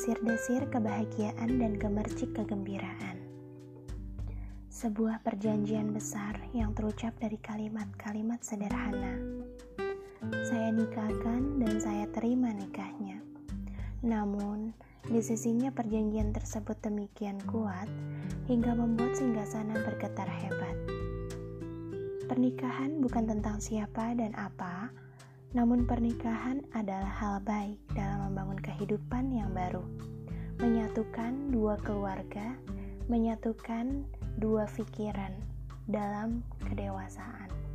desir-desir kebahagiaan dan gemercik kegembiraan. Sebuah perjanjian besar yang terucap dari kalimat-kalimat sederhana. Saya nikahkan dan saya terima nikahnya. Namun, di sisinya perjanjian tersebut demikian kuat hingga membuat singgasana bergetar hebat. Pernikahan bukan tentang siapa dan apa, namun pernikahan adalah hal baik dalam membangun kehidupan yang baru, menyatukan dua keluarga, menyatukan dua pikiran dalam kedewasaan.